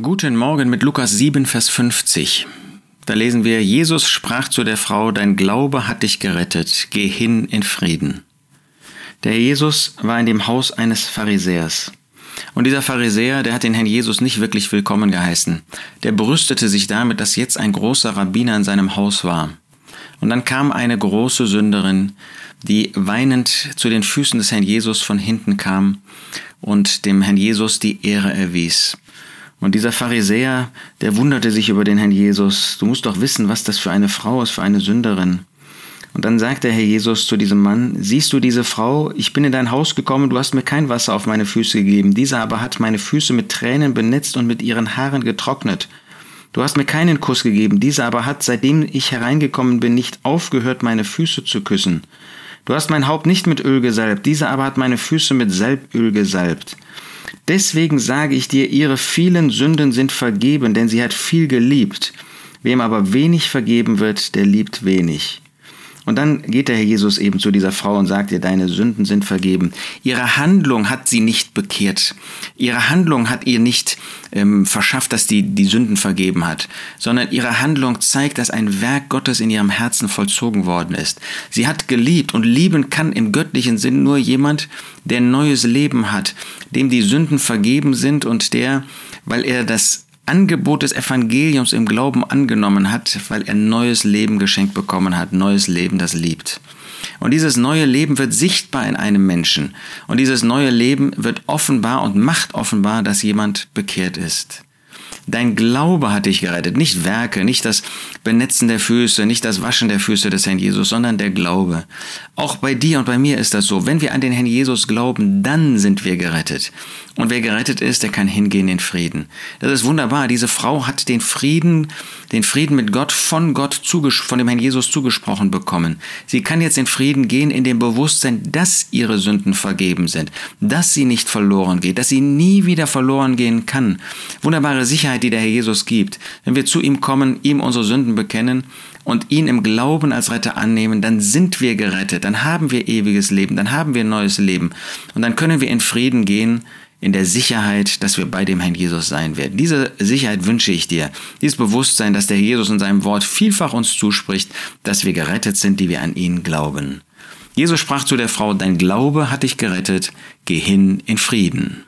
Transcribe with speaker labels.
Speaker 1: Guten Morgen mit Lukas 7, Vers 50. Da lesen wir, Jesus sprach zu der Frau, Dein Glaube hat dich gerettet, geh hin in Frieden. Der Jesus war in dem Haus eines Pharisäers. Und dieser Pharisäer, der hat den Herrn Jesus nicht wirklich willkommen geheißen. Der brüstete sich damit, dass jetzt ein großer Rabbiner in seinem Haus war. Und dann kam eine große Sünderin, die weinend zu den Füßen des Herrn Jesus von hinten kam und dem Herrn Jesus die Ehre erwies. Und dieser Pharisäer, der wunderte sich über den Herrn Jesus. Du musst doch wissen, was das für eine Frau ist, für eine Sünderin. Und dann sagte der Herr Jesus zu diesem Mann, siehst du diese Frau, ich bin in dein Haus gekommen, du hast mir kein Wasser auf meine Füße gegeben, diese aber hat meine Füße mit Tränen benetzt und mit ihren Haaren getrocknet. Du hast mir keinen Kuss gegeben, diese aber hat, seitdem ich hereingekommen bin, nicht aufgehört, meine Füße zu küssen. Du hast mein Haupt nicht mit Öl gesalbt, diese aber hat meine Füße mit Salböl gesalbt. Deswegen sage ich dir, ihre vielen Sünden sind vergeben, denn sie hat viel geliebt. Wem aber wenig vergeben wird, der liebt wenig. Und dann geht der Herr Jesus eben zu dieser Frau und sagt ihr, deine Sünden sind vergeben. Ihre Handlung hat sie nicht bekehrt. Ihre Handlung hat ihr nicht ähm, verschafft, dass die die Sünden vergeben hat, sondern ihre Handlung zeigt, dass ein Werk Gottes in ihrem Herzen vollzogen worden ist. Sie hat geliebt und lieben kann im göttlichen Sinn nur jemand, der neues Leben hat, dem die Sünden vergeben sind und der, weil er das Angebot des Evangeliums im Glauben angenommen hat, weil er neues Leben geschenkt bekommen hat, neues Leben, das liebt. Und dieses neue Leben wird sichtbar in einem Menschen. Und dieses neue Leben wird offenbar und macht offenbar, dass jemand bekehrt ist. Dein Glaube hat dich gerettet, nicht Werke, nicht das Benetzen der Füße, nicht das Waschen der Füße des Herrn Jesus, sondern der Glaube. Auch bei dir und bei mir ist das so. Wenn wir an den Herrn Jesus glauben, dann sind wir gerettet. Und wer gerettet ist, der kann hingehen in Frieden. Das ist wunderbar. Diese Frau hat den Frieden, den Frieden mit Gott von Gott von dem Herrn Jesus zugesprochen bekommen. Sie kann jetzt in Frieden gehen in dem Bewusstsein, dass ihre Sünden vergeben sind, dass sie nicht verloren geht, dass sie nie wieder verloren gehen kann. Wunderbare Sicherheit, die der Herr Jesus gibt. Wenn wir zu ihm kommen, ihm unsere Sünden bekennen und ihn im Glauben als Retter annehmen, dann sind wir gerettet, dann haben wir ewiges Leben, dann haben wir neues Leben und dann können wir in Frieden gehen in der Sicherheit, dass wir bei dem Herrn Jesus sein werden. Diese Sicherheit wünsche ich dir. Dieses Bewusstsein, dass der Jesus in seinem Wort vielfach uns zuspricht, dass wir gerettet sind, die wir an ihn glauben. Jesus sprach zu der Frau, dein Glaube hat dich gerettet, geh hin in Frieden.